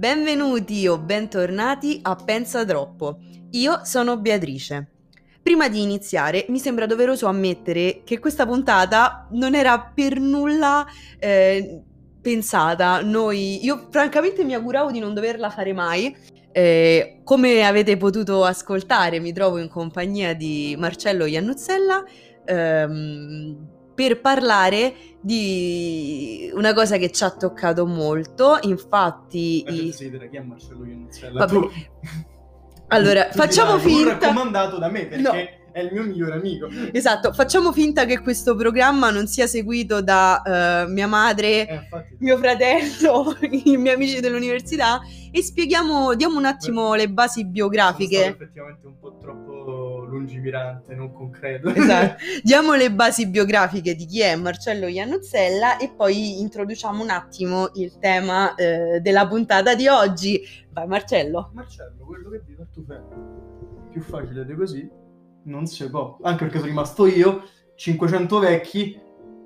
Benvenuti o bentornati a Pensa Troppo. Io sono Beatrice. Prima di iniziare mi sembra doveroso ammettere che questa puntata non era per nulla eh, pensata. Noi, io francamente mi auguravo di non doverla fare mai. Eh, come avete potuto ascoltare mi trovo in compagnia di Marcello Iannuzzella ehm, per parlare di una cosa che ci ha toccato molto. Infatti, i... chi è Marcello Iannuzzella? Vabbè. Tu... Allora, tu facciamo finta. raccomandato da me perché. No è il mio migliore amico. Esatto, facciamo finta che questo programma non sia seguito da uh, mia madre, eh, mio fratello, i miei amici dell'università e spieghiamo, diamo un attimo Beh, le basi biografiche. Sono effettivamente un po' troppo lungimirante, non concreto. Esatto, diamo le basi biografiche di chi è Marcello Iannuzzella e poi introduciamo un attimo il tema eh, della puntata di oggi. Vai Marcello. Marcello, quello che dico a tu più facile di così non si può. Anche perché sono rimasto io, 500 vecchi.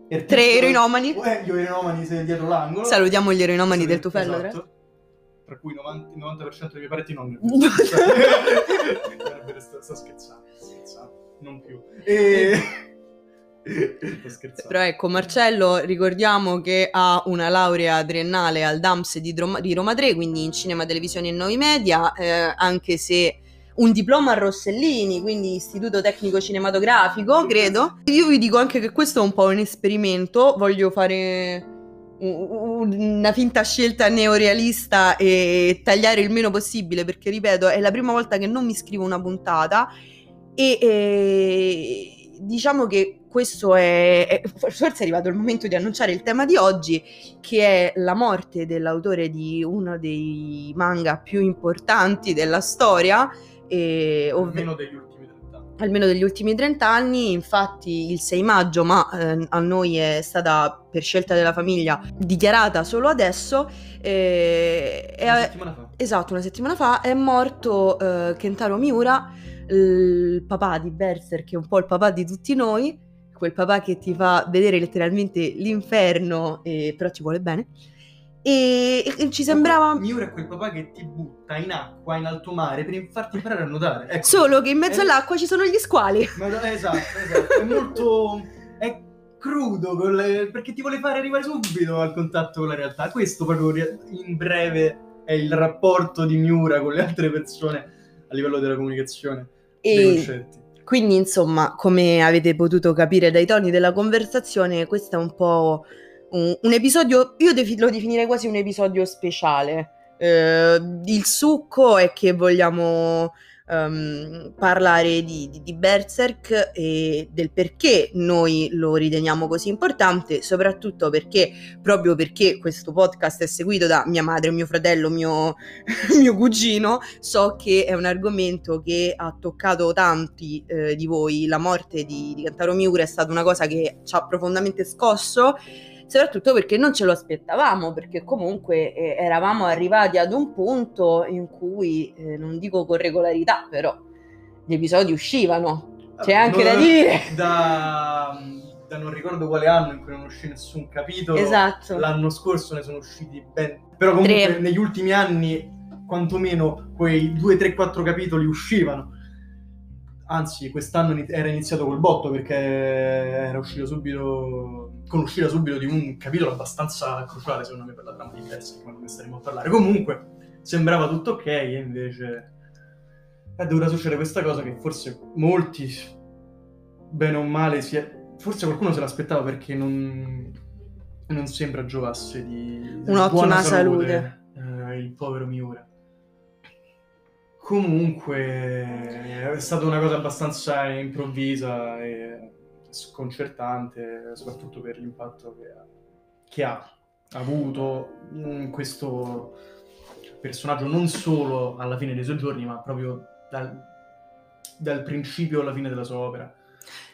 Tre eroinomani. Eh, gli eroinomani sei dietro l'angolo. Salutiamo gli eroinomani sì, del Tufello. Esatto. Tra cui 90, il 90% dei miei parenti non ne sto, sto scherzando, scherzando, non più. E... Però ecco, Marcello ricordiamo che ha una laurea triennale al DAMS di, Roma, di Roma 3, quindi in cinema, televisione e nuovi media, eh, anche se un diploma a Rossellini, quindi Istituto Tecnico Cinematografico, credo. Io vi dico anche che questo è un po' un esperimento, voglio fare una finta scelta neorealista e tagliare il meno possibile perché ripeto è la prima volta che non mi scrivo una puntata e, e diciamo che questo è, è, forse è arrivato il momento di annunciare il tema di oggi che è la morte dell'autore di uno dei manga più importanti della storia e, ov- almeno degli ultimi 30 anni. Almeno degli ultimi 30 anni, infatti il 6 maggio, ma eh, a noi è stata per scelta della famiglia dichiarata solo adesso. Eh, una settimana fa. Esatto, una settimana fa è morto eh, Kentaro Miura, il papà di Berserk, che è un po' il papà di tutti noi, quel papà che ti fa vedere letteralmente l'inferno, e, però ti vuole bene. E, e ci sembrava. Miura è quel papà che ti butta in acqua, in alto mare, per farti imparare a nuotare. Ecco. Solo che in mezzo è... all'acqua ci sono gli squali. Ma, esatto, esatto. È molto. È crudo le... perché ti vuole fare arrivare subito al contatto con la realtà. Questo proprio in breve è il rapporto di Miura con le altre persone a livello della comunicazione. E quindi, insomma, come avete potuto capire dai toni della conversazione, questo è un po' un, un episodio, io defi- lo definirei quasi un episodio speciale. Eh, il succo è che vogliamo um, parlare di, di, di, Berserk e del perché noi lo riteniamo così importante, soprattutto perché, proprio perché questo podcast è seguito da mia madre, mio fratello, mio, mio cugino, so che è un argomento che ha toccato tanti eh, di voi. La morte di, di Kantaro Miura è stata una cosa che ci ha profondamente scosso soprattutto perché non ce lo aspettavamo, perché comunque eh, eravamo arrivati ad un punto in cui, eh, non dico con regolarità, però gli episodi uscivano. C'è anche non, da dire. Da, da, non ricordo quale anno in cui non uscì nessun capitolo. Esatto. L'anno scorso ne sono usciti ben... Però comunque Tre. negli ultimi anni quantomeno quei 2, 3, 4 capitoli uscivano. Anzi, quest'anno era iniziato col botto perché era uscito subito con l'uscita subito di un capitolo abbastanza cruciale secondo me per la trama di Berserk, ma non ne staremo a parlare. Comunque, sembrava tutto ok e invece è dovuta succedere questa cosa che forse molti, bene o male, si è... forse qualcuno se l'aspettava perché non, non sembra giovasse di, di un'ottima salute, salute eh, il povero Miura. Comunque è stata una cosa abbastanza improvvisa e sconcertante, soprattutto per l'impatto che ha, che ha avuto questo personaggio non solo alla fine dei suoi giorni, ma proprio dal, dal principio alla fine della sua opera.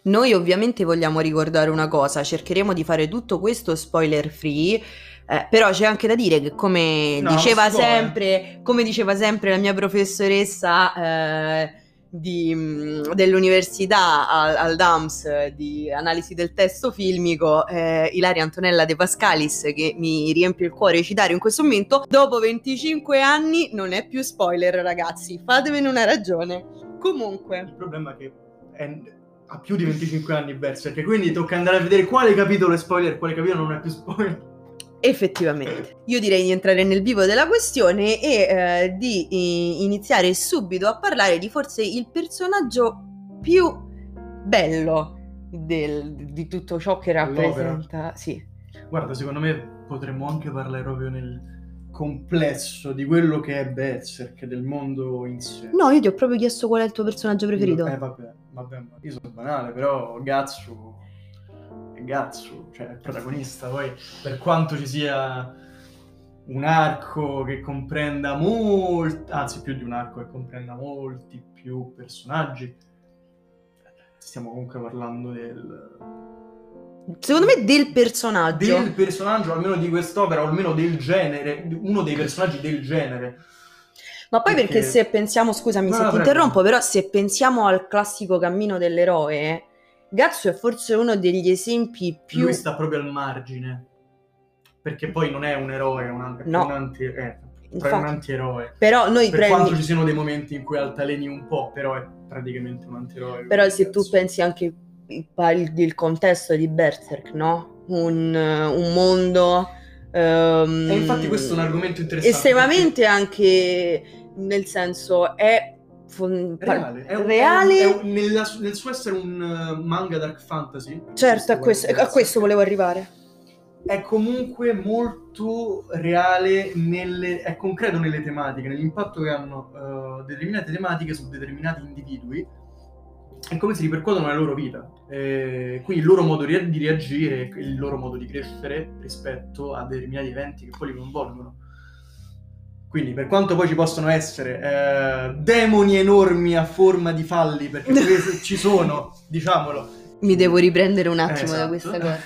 Noi ovviamente vogliamo ricordare una cosa, cercheremo di fare tutto questo spoiler free, eh, però c'è anche da dire che come, no, diceva, sempre, come diceva sempre la mia professoressa, eh, di, mm, dell'università al, al, DAMS di analisi del testo filmico, eh, Ilaria Antonella De Pascalis, che mi riempie il cuore citare in questo momento, dopo 25 anni non è più spoiler ragazzi, fatevene una ragione. Comunque... Il problema è che è, ha più di 25 anni Berserk, quindi tocca andare a vedere quale capitolo è spoiler e quale capitolo non è più spoiler. Effettivamente, io direi di entrare nel vivo della questione e eh, di eh, iniziare subito a parlare di forse il personaggio più bello del, di tutto ciò che rappresenta. Sì. Guarda, secondo me potremmo anche parlare proprio nel complesso di quello che è Berserk, del mondo in sé. No, io ti ho proprio chiesto qual è il tuo personaggio preferito. Eh, vabbè, vabbè, io sono banale, però Gatsu Gatsu, cioè il protagonista, poi per quanto ci sia un arco che comprenda molti, anzi più di un arco che comprenda molti più personaggi, stiamo comunque parlando del... Secondo me del personaggio. Del personaggio, almeno di quest'opera, o almeno del genere, uno dei personaggi del genere. Ma poi perché, perché se pensiamo, scusami no, se no, ti prego. interrompo, però se pensiamo al classico cammino dell'eroe, Gatsu è forse uno degli esempi più... Lui sta proprio al margine, perché poi non è un eroe, è un, no. un, anti, eh, Infatti, un antieroe. Però noi per prendi... quanto ci siano dei momenti in cui altaleni un po', però è praticamente un antieroe. Però se Gatsu. tu pensi anche il, il contesto di Berserk, no? Un, un mondo... Um, e infatti questo è un argomento interessante. Estremamente perché... anche, nel senso, è Fon... reale, è un, reale... È un, è un, nella, nel suo essere un uh, manga dark fantasy. Certo, a questo, a questo, volevo arrivare. È comunque molto reale, nelle, è concreto nelle tematiche, nell'impatto che hanno uh, determinate tematiche su determinati individui e come si ripercuotono nella loro vita. E quindi il loro modo di reagire, il loro modo di crescere rispetto a determinati eventi che poi li coinvolgono. Quindi, per quanto poi ci possono essere eh, demoni enormi a forma di falli, perché ci sono, diciamolo. Mi devo riprendere un attimo esatto. da questa cosa.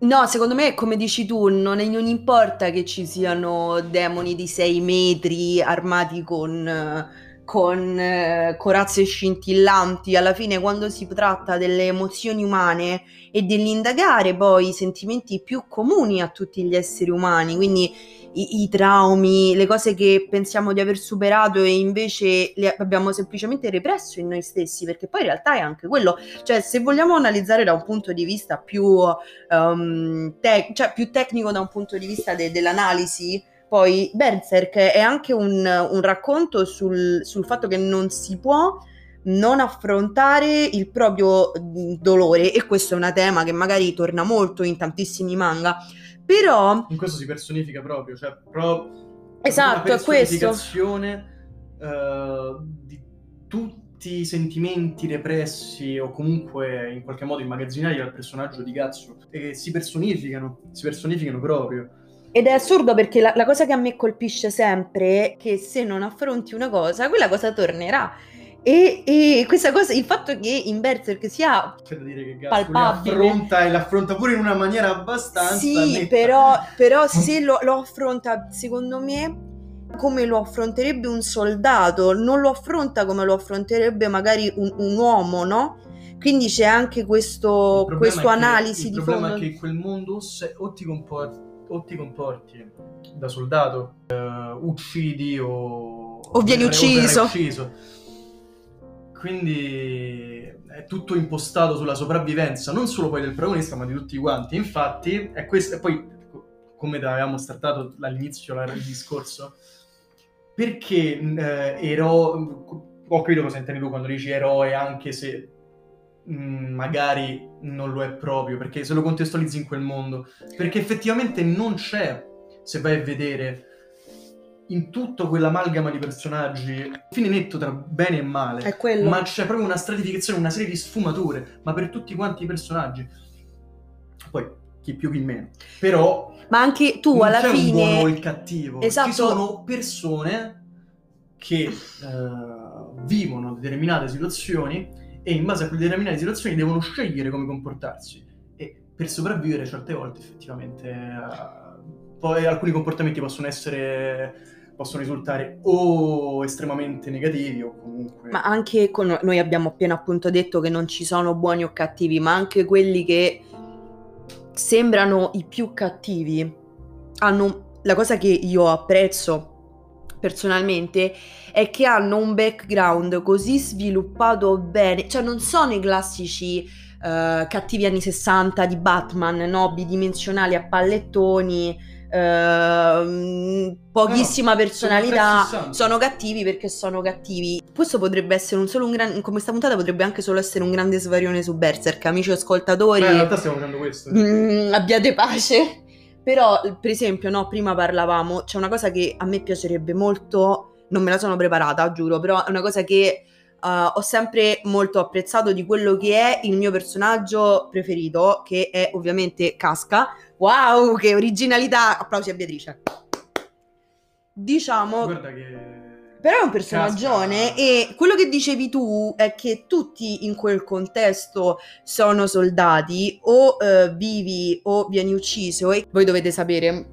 No, secondo me, come dici tu, non, non importa che ci siano demoni di 6 metri armati con, con eh, corazze scintillanti. Alla fine, quando si tratta delle emozioni umane e dell'indagare poi i sentimenti più comuni a tutti gli esseri umani, quindi i, i, traumi, le cose che pensiamo di aver superato e invece le abbiamo semplicemente represso in noi stessi, perché poi in realtà è anche quello, cioè se vogliamo analizzare da un punto di vista più, um, te- cioè, più tecnico, da un punto di vista de- dell'analisi, poi Berserk è anche un, un racconto sul, sul fatto che non si può non affrontare il proprio dolore e questo è un tema che magari torna molto in tantissimi manga però... In questo si personifica proprio, cioè però... Esatto, è questo. Uh, di tutti i sentimenti repressi o comunque in qualche modo immagazzinati dal personaggio di Gatsu e si personificano, si personificano proprio. Ed è assurdo perché la, la, cosa che a me colpisce sempre è che se non affronti una cosa, quella cosa tornerà. E, e, questa cosa, il fatto che in Berserk sia C'è da dire che Gatsu l'affronta e l'affronta pure in una maniera abbastanza Sì, però, però, se lo, lo, affronta, secondo me, come lo affronterebbe un soldato, non lo affronta come lo affronterebbe magari un, un uomo, no? Quindi c'è anche questo, questo analisi di fondo. Il problema è che in quel mondo se, o, ti comporti, o ti comporti da soldato, uh, uccidi o... O vieni ucciso. ucciso quindi è tutto impostato sulla sopravvivenza, non solo poi del protagonista, ma di tutti quanti. Infatti, è questo, e poi come avevamo startato all'inizio il discorso, perché eh, eroe, ho capito cosa intendi tu quando dici eroe, anche se mh, magari non lo è proprio, perché se lo contestualizzi in quel mondo, perché effettivamente non c'è, se vai a vedere in tutto quell'amalgama di personaggi, fine netto tra bene e male. È quello. Ma c'è proprio una stratificazione, una serie di sfumature, ma per tutti quanti i personaggi. Poi chi più chi meno. Però Ma anche tu alla c'è fine il buono o il cattivo. Esatto. Ci sono persone che uh, vivono determinate situazioni e in base a quelle determinate situazioni devono scegliere come comportarsi e per sopravvivere certe volte effettivamente uh, poi alcuni comportamenti possono essere possono risultare o estremamente negativi o comunque... Ma anche con, noi abbiamo appena appunto detto che non ci sono buoni o cattivi, ma anche quelli che sembrano i più cattivi hanno la cosa che io apprezzo personalmente è che hanno un background così sviluppato bene, cioè non sono i classici uh, cattivi anni 60 di Batman, no, bidimensionali a pallettoni, Uh, pochissima no, personalità, sono, sono, cattivi perché sono cattivi. Questo potrebbe essere un solo un gran, come questa puntata potrebbe anche solo essere un grande svarione su Berserk, amici ascoltatori. Beh, in realtà stiamo facendo questo. Mm, abbiate pace. Però, per esempio, no, prima parlavamo, c'è una cosa che a me piacerebbe molto, non me la sono preparata, giuro, però è una cosa che uh, ho sempre molto apprezzato di quello che è il mio personaggio preferito, che è ovviamente Casca. Wow, che originalità! Applausi a Beatrice. Diciamo... Guarda che però è un personaggione e quello che dicevi tu è che tutti in quel contesto sono soldati o uh, vivi o vieni ucciso e voi dovete sapere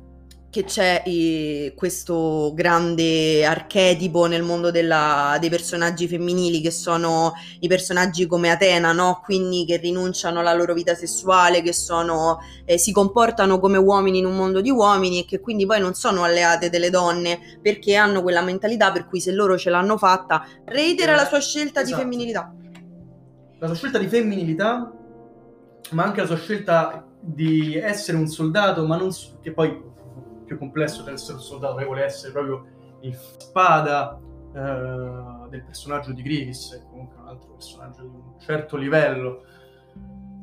che c'è eh, questo grande archetipo nel mondo della, dei personaggi femminili che sono i personaggi come Atena, no? Quindi che rinunciano alla loro vita sessuale, che sono, eh, si comportano come uomini in un mondo di uomini e che quindi poi non sono alleate delle donne perché hanno quella mentalità per cui se loro ce l'hanno fatta, reitera la sua scelta esatto. di femminilità. La sua scelta di femminilità, ma anche la sua scelta di essere un soldato, ma non che poi più complesso un soldato, che vuole essere proprio il spada eh, del personaggio di Grievous, comunque un altro personaggio di un certo livello,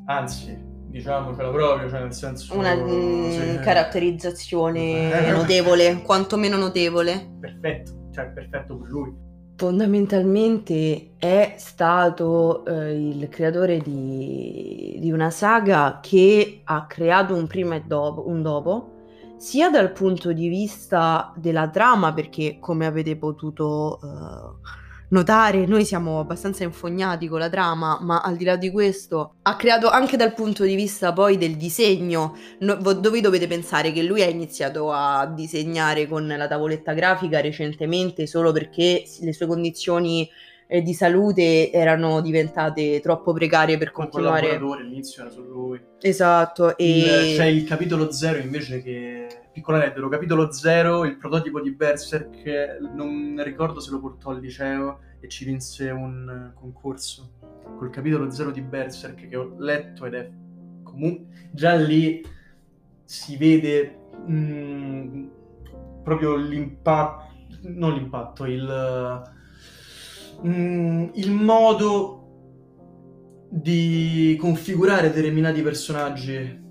anzi, diciamocela proprio, cioè nel senso... Una mm, sì, caratterizzazione eh, notevole, quantomeno notevole. Perfetto, cioè perfetto per lui. Fondamentalmente è stato eh, il creatore di, di, una saga che ha creato un prima e dopo, un dopo, sia dal punto di vista della trama, perché come avete potuto uh, notare, noi siamo abbastanza infognati con la trama, ma al di là di questo ha creato anche dal punto di vista poi del disegno, no, dove dovete pensare che lui ha iniziato a disegnare con la tavoletta grafica recentemente solo perché le sue condizioni eh, di salute erano diventate troppo precarie per Con continuare. L'inizio era su lui. Esatto. E... Il, c'è il capitolo 0 invece che. Piccolo aneddoto, capitolo 0, il prototipo di Berserk, non ricordo se lo portò al liceo e ci vinse un concorso col capitolo 0 di Berserk che ho letto ed è comunque già lì si vede mh, mm, proprio l'impatto, non l'impatto, il mh, mm, il modo di configurare determinati personaggi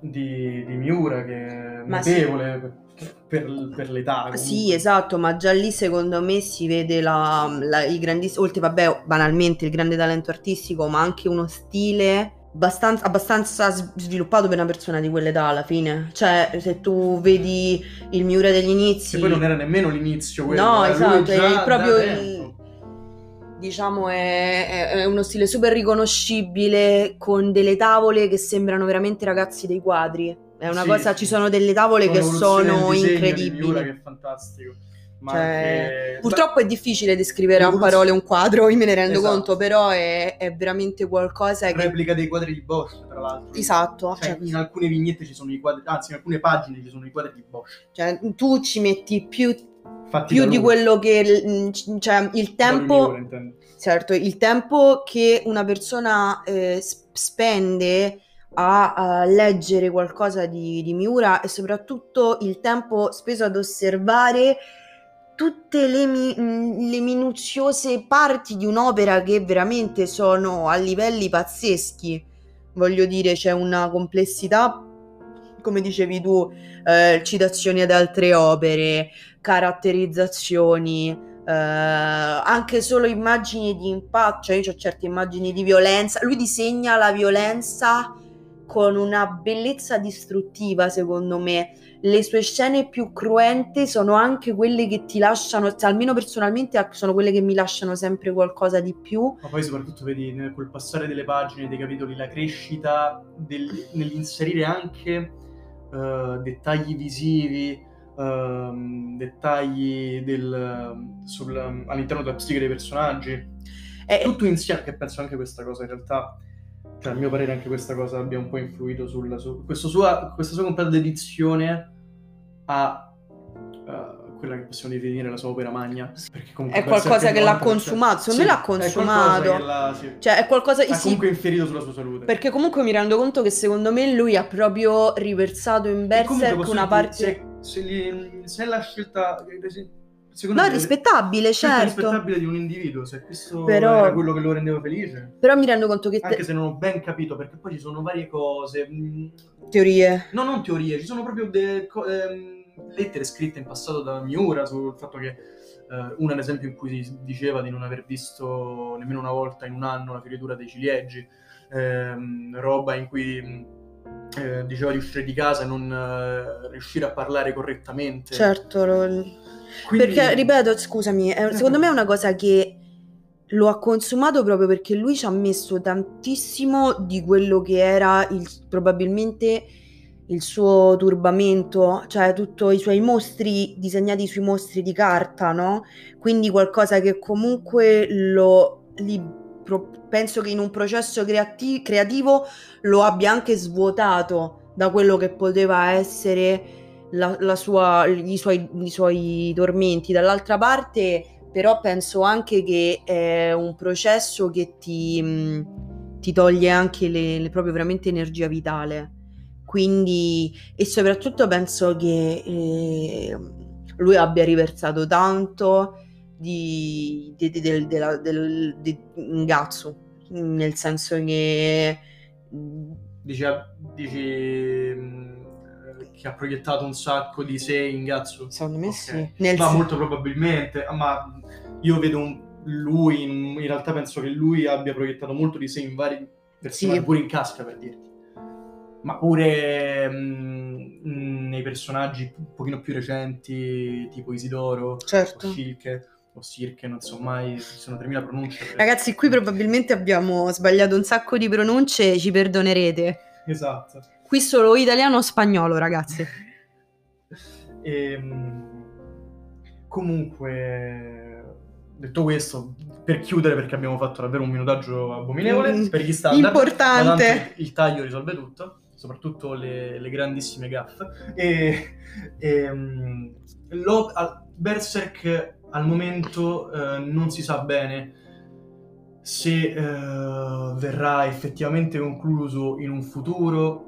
di, di Miura che è ma notevole sì. per, per, l'età. Comunque. Sì, esatto, ma già lì secondo me si vede la, la, il grandissimo, oltre vabbè banalmente il grande talento artistico, ma anche uno stile abbastanza, abbastanza sviluppato per una persona di quell'età alla fine. Cioè, se tu vedi il Miura degli inizi... Che poi non era nemmeno l'inizio quello. No, esatto, è proprio il, diciamo è, è, uno stile super riconoscibile con delle tavole che sembrano veramente ragazzi dei quadri. È una sì, cosa, ci sono delle tavole che sono incredibili. Miura, che è fantastico. Cioè, anche... Purtroppo è difficile descrivere a parole un quadro, io me ne rendo esatto. conto, però è, è, veramente qualcosa che... Replica dei quadri di Bosch, tra l'altro. Esatto. Cioè, cioè, in alcune vignette ci sono i quadri, anzi in alcune pagine ci sono i quadri di Bosch. Cioè, tu ci metti più Fatti più di quello che mm, cioè il tempo certo il tempo che una persona eh, spende a, a, leggere qualcosa di, di Miura e soprattutto il tempo speso ad osservare tutte le, mi, mm, le minuziose parti di un'opera che veramente sono a livelli pazzeschi. Voglio dire c'è una complessità come dicevi tu, eh, citazioni ad altre opere, caratterizzazioni, eh, anche solo immagini di impatto, cioè io ho certe immagini di violenza, lui disegna la violenza con una bellezza distruttiva secondo me. Le sue scene più cruente sono anche quelle che ti lasciano, cioè, almeno personalmente, sono quelle che mi lasciano sempre qualcosa di più. Ma poi soprattutto vedi col passare delle pagine, dei capitoli, la crescita del, nell'inserire anche uh, dettagli visivi, uh, dettagli del, sul, all'interno della psiche dei personaggi. È tutto insieme, che penso anche questa cosa in realtà, cioè a mio parere anche questa cosa abbia un po' influito sulla su, sua, questa sua completa dedizione a uh, quella che possiamo definire la sua opera magna. è qualcosa che l'ha consumato, secondo sì, me l'ha consumato. È la, sì. Cioè è qualcosa che... Ha comunque infierito sulla sua salute. Perché comunque mi rendo conto che secondo me lui ha proprio riversato in Berserk una parte... Se, se, gli, se la scelta... Secondo no, me, rispettabile, certo. rispettabile di un individuo, se questo però, era quello che lo rendeva felice. Però mi rendo conto che... Te... Anche se non ho ben capito, perché poi ci sono varie cose... Mm, teorie. No, non teorie, ci sono proprio delle ehm, lettere scritte in passato da Miura sul fatto che... Eh, una ad esempio in cui si diceva di non aver visto nemmeno una volta in un anno la fioritura dei ciliegi, ehm, roba in cui mm, eh, diceva di uscire di casa e non eh, riuscire a parlare correttamente. Certo, quindi... Perché, ripeto, scusami, è, secondo me è una cosa che lo ha consumato proprio perché lui ci ha messo tantissimo di quello che era il, probabilmente il suo turbamento, cioè tutti i suoi mostri disegnati sui mostri di carta, no? Quindi qualcosa che comunque lo li, pro, penso che in un processo creati- creativo lo abbia anche svuotato da quello che poteva essere la, la sua, i, suoi, i suoi tormenti. Dall'altra parte, però, penso anche che è un processo che ti, ti toglie anche le, le, proprio veramente energia vitale. Quindi, e soprattutto penso che eh, lui abbia riversato tanto di, di, di, del, della, del, di Ngazzu, nel senso che... Dici, dici che ha proiettato un sacco di sé in Gatsu? Secondo me okay. sì. Nel ma molto probabilmente, ma io vedo un, lui, in, in, realtà penso che lui abbia proiettato molto di sé in vari personaggi, sì. pure in Casca per dirti. Ma pure mh, mm, nei personaggi un pochino più recenti, tipo Isidoro, certo. o Silke o Sirke, non so mai, ci sono 3000 pronunce. Ragazzi, qui probabilmente abbiamo sbagliato un sacco di pronunce, ci perdonerete. Esatto. Qui solo italiano o spagnolo, ragazzi. e, ehm, comunque, detto questo, per chiudere, perché abbiamo fatto davvero un minutaggio abominevole, mm, per gli standard, importante. il taglio risolve tutto, soprattutto le, le grandissime gaffe. E, e ehm, lo, al, Berserk al momento eh, non si sa bene se eh, verrà effettivamente concluso in un futuro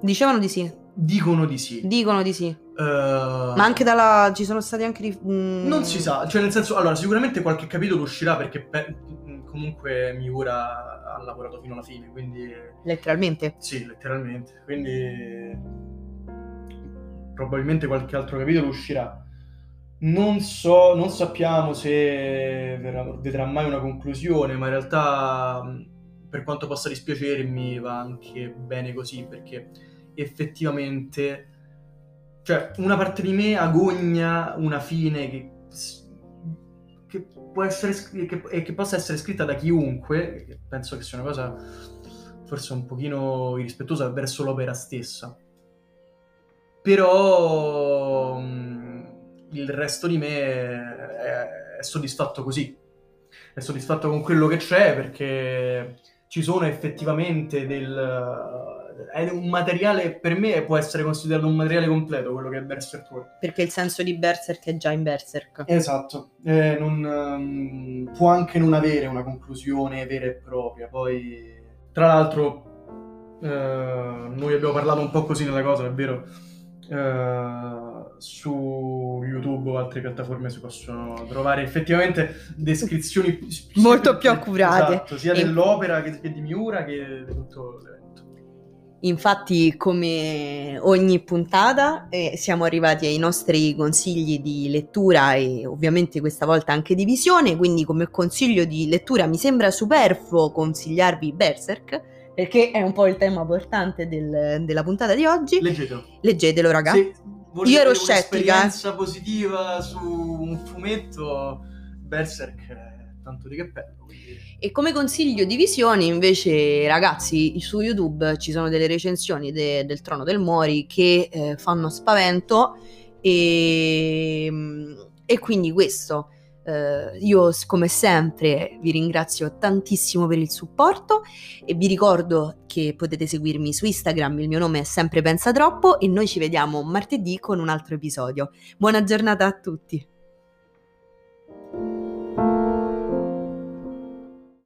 Dicevano di sì. Dicono di sì. Dicono di sì. Uh, Ma anche dalla... ci sono stati anche... Di, mm... Non si sa, cioè nel senso, allora sicuramente qualche capitolo uscirà perché pe- comunque Miura ha lavorato fino alla fine, quindi... Letteralmente? Sì, letteralmente, quindi probabilmente qualche altro capitolo uscirà. Non so, non sappiamo se vedrà mai una conclusione, ma in realtà per quanto possa dispiacermi va anche bene così perché effettivamente cioè una parte di me agogna una fine che, che può essere che, e che possa essere scritta da chiunque penso che sia una cosa forse un pochino irrispettosa verso l'opera stessa. Però il resto di me è, è soddisfatto così. È soddisfatto con quello che c'è perché ci sono effettivamente del... È un materiale, per me può essere considerato un materiale completo quello che è Berserk World. Perché il senso di Berserk è già in Berserk. Esatto, eh, non, um, può anche non avere una conclusione vera e propria. Poi, tra l'altro, eh, noi abbiamo parlato un po' così nella cosa, è vero? Uh, su YouTube o altre piattaforme si possono trovare effettivamente descrizioni molto più accurate esatto, sia e... dell'opera che, che, di Miura che di tutto. Infatti, come ogni puntata, eh, siamo arrivati ai nostri consigli di lettura e ovviamente questa volta anche di visione. Quindi, come consiglio di lettura, mi sembra superfluo consigliarvi Berserk perché è un po' il tema portante del, della puntata di oggi. Leggetelo. Leggetelo, raga. Se Io ero scettica. Un'esperienza positiva su un fumetto, Berserk tanto di cappello. Quindi... E come consiglio di visione, invece, ragazzi, su YouTube ci sono delle recensioni de- del Trono del Mori che eh, fanno spavento E, e quindi questo. Uh, io come sempre vi ringrazio tantissimo per il supporto e vi ricordo che potete seguirmi su Instagram, il mio nome è sempre Pensa Troppo e noi ci vediamo martedì con un altro episodio. Buona giornata a tutti!